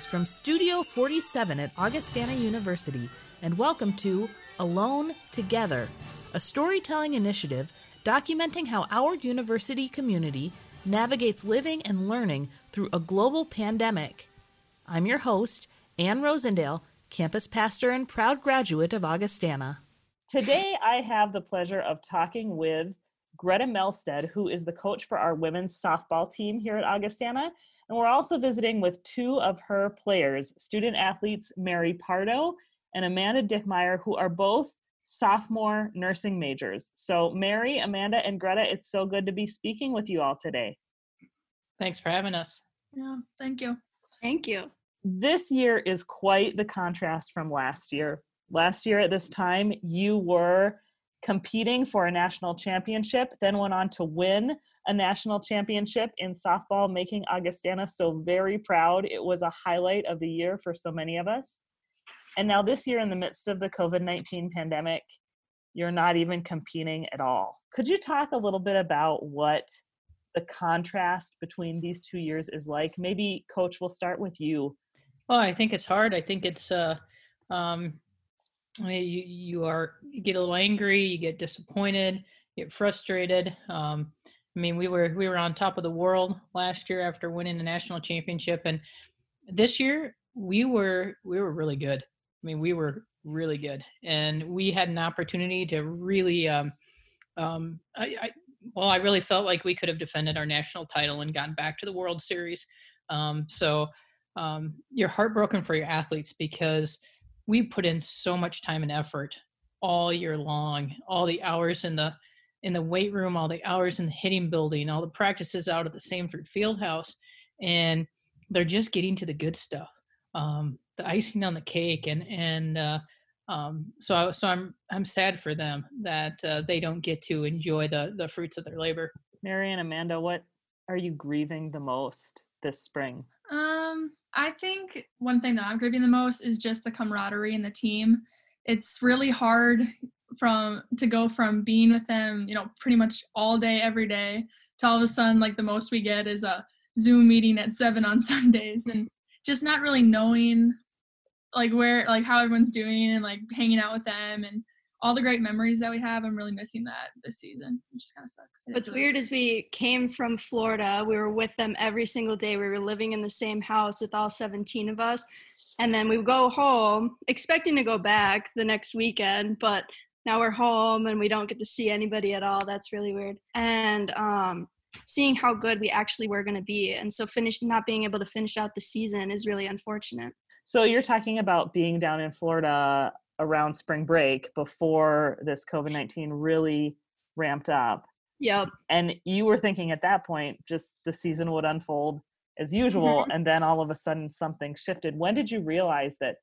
Greetings from Studio 47 at Augustana University, and welcome to Alone Together, a storytelling initiative documenting how our university community navigates living and learning through a global pandemic. I'm your host, Ann Rosendale, campus pastor and proud graduate of Augustana. Today, I have the pleasure of talking with Gretta Melsted, who is the coach for our women's softball team here at Augustana, and we're also visiting with two of her players, student athletes Mary Pardo and Amanda Dickmeyer, who are both sophomore nursing majors. So, Mary, Amanda, and Gretta, it's so good to be speaking with you all today. Thanks for having us. Yeah, thank you. Thank you. This year is quite the contrast from last year. Last year at this time, you were competing for a national championship, then went on to win a national championship in softball, making Augustana so very proud. It was a highlight of the year for so many of us. And now, this year, in the midst of the COVID 19 pandemic, you're not even competing at all. Could you talk a little bit about what the contrast between these two years is like? Maybe, Coach, we'll start with you. Well, I think it's hard. I think it's, uh, um, you, you are you get a little angry, you get disappointed, you get frustrated. Um, I mean, we were we were on top of the world last year after winning the national championship, and this year we were we were really good. I mean, we were really good, and we had an opportunity to really. Um, um, I, I well, I really felt like we could have defended our national title and gotten back to the World Series. Um, so um, you're heartbroken for your athletes because we put in so much time and effort all year long all the hours in the in the weight room all the hours in the hitting building all the practices out at the Sanford fieldhouse and they're just getting to the good stuff um, the icing on the cake and and uh, um, so so i'm i'm sad for them that uh, they don't get to enjoy the the fruits of their labor. Mary and amanda what are you grieving the most this spring um I think one thing that I'm grieving the most is just the camaraderie in the team. It's really hard from to go from being with them, you know, pretty much all day every day to all of a sudden like the most we get is a Zoom meeting at 7 on Sundays and just not really knowing like where like how everyone's doing and like hanging out with them and all the great memories that we have. I'm really missing that this season. It just kind of sucks. What's really weird is we came from Florida. We were with them every single day. We were living in the same house with all 17 of us. And then we go home expecting to go back the next weekend, but now we're home and we don't get to see anybody at all. That's really weird. And um, seeing how good we actually were going to be. And so finish not being able to finish out the season is really unfortunate. So you're talking about being down in Florida around spring break before this COVID 19 really ramped up. Yep. And you were thinking at that point, just the season would unfold as usual. Mm-hmm. And then all of a sudden something shifted. When did you realize that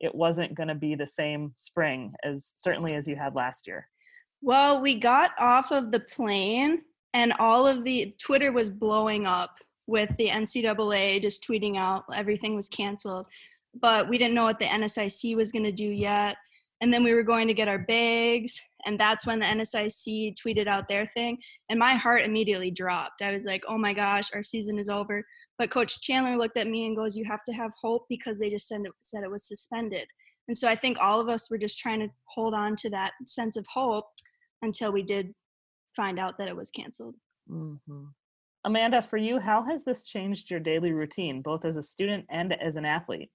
it wasn't going to be the same spring as certainly as you had last year? Well, we got off of the plane and all of the Twitter was blowing up with the NCAA just tweeting out everything was canceled but we didn't know what the NSIC was going to do yet. And then we were going to get our bags, and that's when the NSIC tweeted out their thing. And my heart immediately dropped. I was like, oh my gosh, our season is over. But Coach Chandler looked at me and goes, You have to have hope because they just said it, said it was suspended. And so I think all of us were just trying to hold on to that sense of hope until we did find out that it was canceled. Mm-hmm. Amanda, for you, how has this changed your daily routine, both as a student and as an athlete?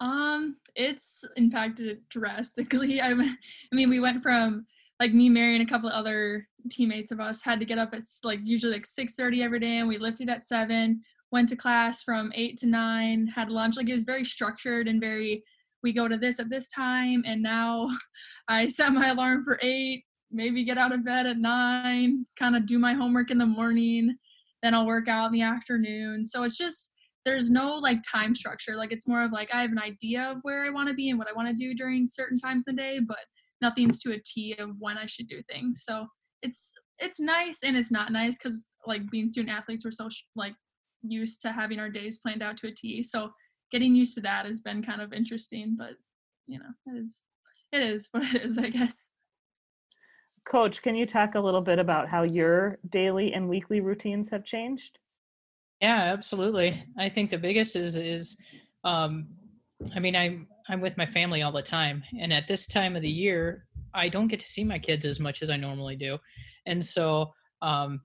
Um, it's impacted drastically. I, I mean, we went from like me, Mary, and a couple of other teammates of us had to get up at like usually like six thirty every day, and we lifted at seven. Went to class from eight to nine. Had lunch. Like it was very structured and very. We go to this at this time, and now I set my alarm for eight. Maybe get out of bed at nine. Kind of do my homework in the morning. Then I'll work out in the afternoon. So it's just there's no like time structure. Like it's more of like I have an idea of where I want to be and what I want to do during certain times of the day, but nothing's to a T of when I should do things. So it's it's nice and it's not nice because like being student athletes, we're so like used to having our days planned out to a T. So getting used to that has been kind of interesting, but you know, it is it is what it is, I guess. Coach, can you talk a little bit about how your daily and weekly routines have changed? Yeah, absolutely. I think the biggest is is um, I mean, I'm I'm with my family all the time, and at this time of the year, I don't get to see my kids as much as I normally do, and so um,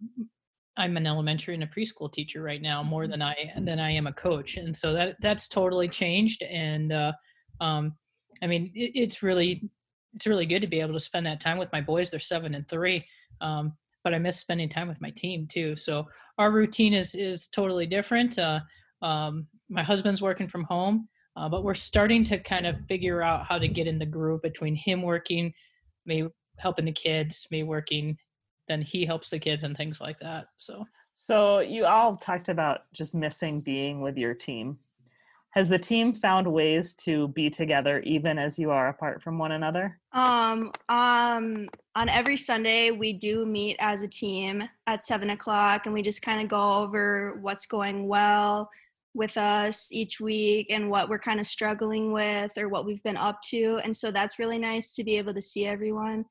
I'm an elementary and a preschool teacher right now more than I than I am a coach, and so that that's totally changed. And uh, um, I mean, it, it's really it's really good to be able to spend that time with my boys. They're seven and three, um, but I miss spending time with my team too. So our routine is is totally different. Uh, um, my husband's working from home, uh, but we're starting to kind of figure out how to get in the groove between him working, me helping the kids, me working, then he helps the kids and things like that. So. So you all talked about just missing being with your team. Has the team found ways to be together even as you are apart from one another? Um, um, on every Sunday we do meet as a team at seven o'clock, and we just kind of go over what's going well with us each week and what we're kind of struggling with or what we've been up to. And so that's really nice to be able to see everyone.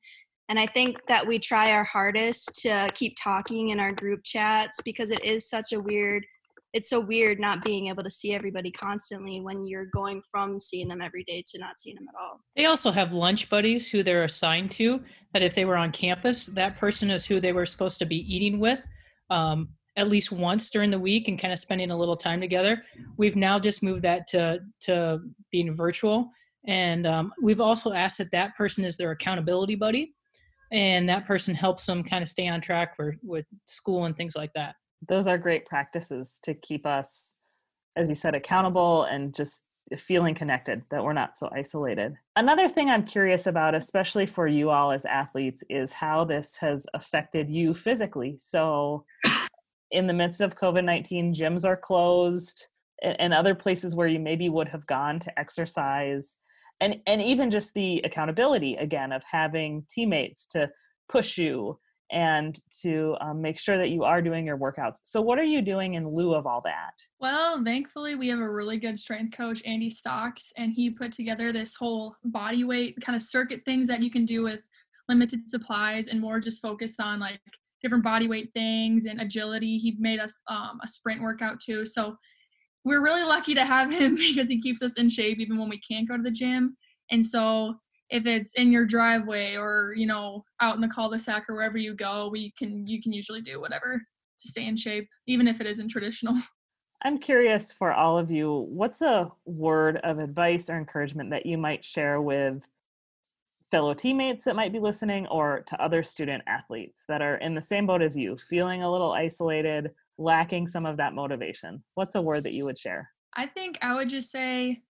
And I think that we try our hardest to keep talking in our group chats because it is such a weird it's so weird not being able to see everybody constantly when you're going from seeing them every day to not seeing them at all. They also have lunch buddies who they're assigned to. That if they were on campus, that person is who they were supposed to be eating with um, at least once during the week and kind of spending a little time together. We've now just moved that to to being virtual, and um, we've also asked that that person is their accountability buddy, and that person helps them kind of stay on track for with school and things like that those are great practices to keep us as you said accountable and just feeling connected that we're not so isolated. Another thing i'm curious about especially for you all as athletes is how this has affected you physically. So in the midst of covid-19 gyms are closed and other places where you maybe would have gone to exercise and and even just the accountability again of having teammates to push you and to um, make sure that you are doing your workouts. So, what are you doing in lieu of all that? Well, thankfully, we have a really good strength coach, Andy Stocks, and he put together this whole body weight kind of circuit things that you can do with limited supplies and more just focused on like different body weight things and agility. He made us um, a sprint workout too. So, we're really lucky to have him because he keeps us in shape even when we can't go to the gym. And so if it's in your driveway or you know out in the cul-de-sac or wherever you go we can you can usually do whatever to stay in shape even if it isn't traditional. I'm curious for all of you what's a word of advice or encouragement that you might share with fellow teammates that might be listening or to other student athletes that are in the same boat as you feeling a little isolated lacking some of that motivation? What's a word that you would share? I think i would just say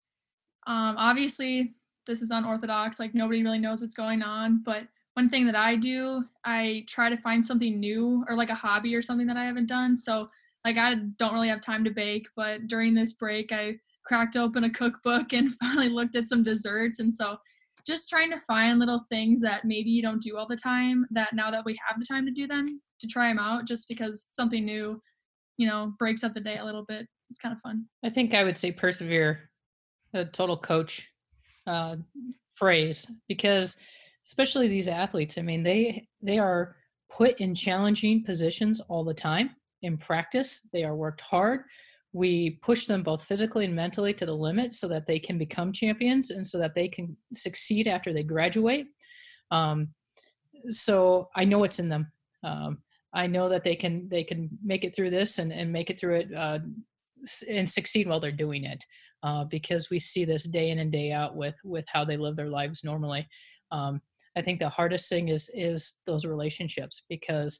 um, obviously this is unorthodox like nobody really knows what's going on. But one thing that i do i try to find something new or like a hobby or something that i haven't done. So like i don't really have time to bake but during this break i cracked open a cookbook and finally looked at some desserts. And so just trying to find little things that maybe you don't do all the time that now that we have the time to do them to try them out just because something new you know breaks up the day a little bit. It's kind of fun. I think i would say persevere. A total coach uh, phrase because especially these athletes i mean they they are put in challenging positions all the time in practice. They are worked hard. We push them both physically and mentally to the limit so that they can become champions and so that they can succeed after they graduate. Um, so i know it's in them. Um, i know that they can they can make it through this and, and make it through it uh, and succeed while they're doing it uh, because we see this day in and day out with with how they live their lives normally. Um, I think the hardest thing is is those relationships because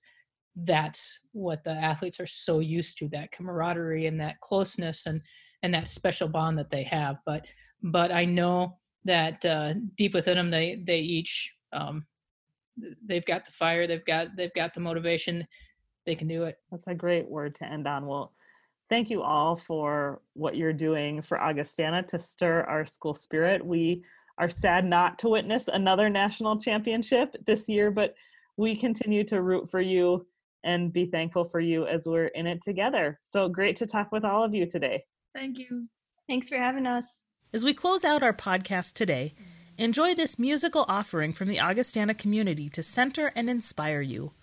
that's what the athletes are so used to that camaraderie and that closeness and and that special bond that they have. But but I know that uh, deep within them they they each um, they've got the fire they've got they've got the motivation they can do it that's a great word to end on well thank you all for what you're doing for Augustana to stir our school spirit. We are sad not to witness another national championship this year, but we continue to root for you and be thankful for you as we're in it together. So great to talk with all of you today. Thank you. Thanks for having us. As we close out our podcast today, enjoy this musical offering from the Augustana community to center and inspire you.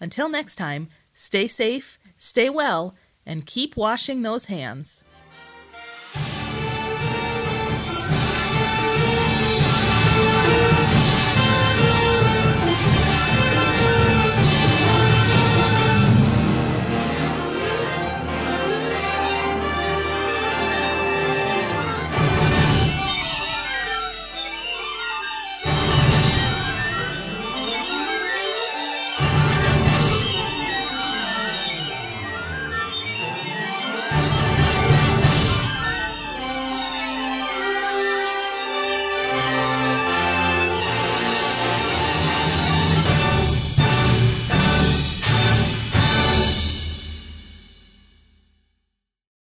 Until next time, stay safe, stay well, and keep washing those hands.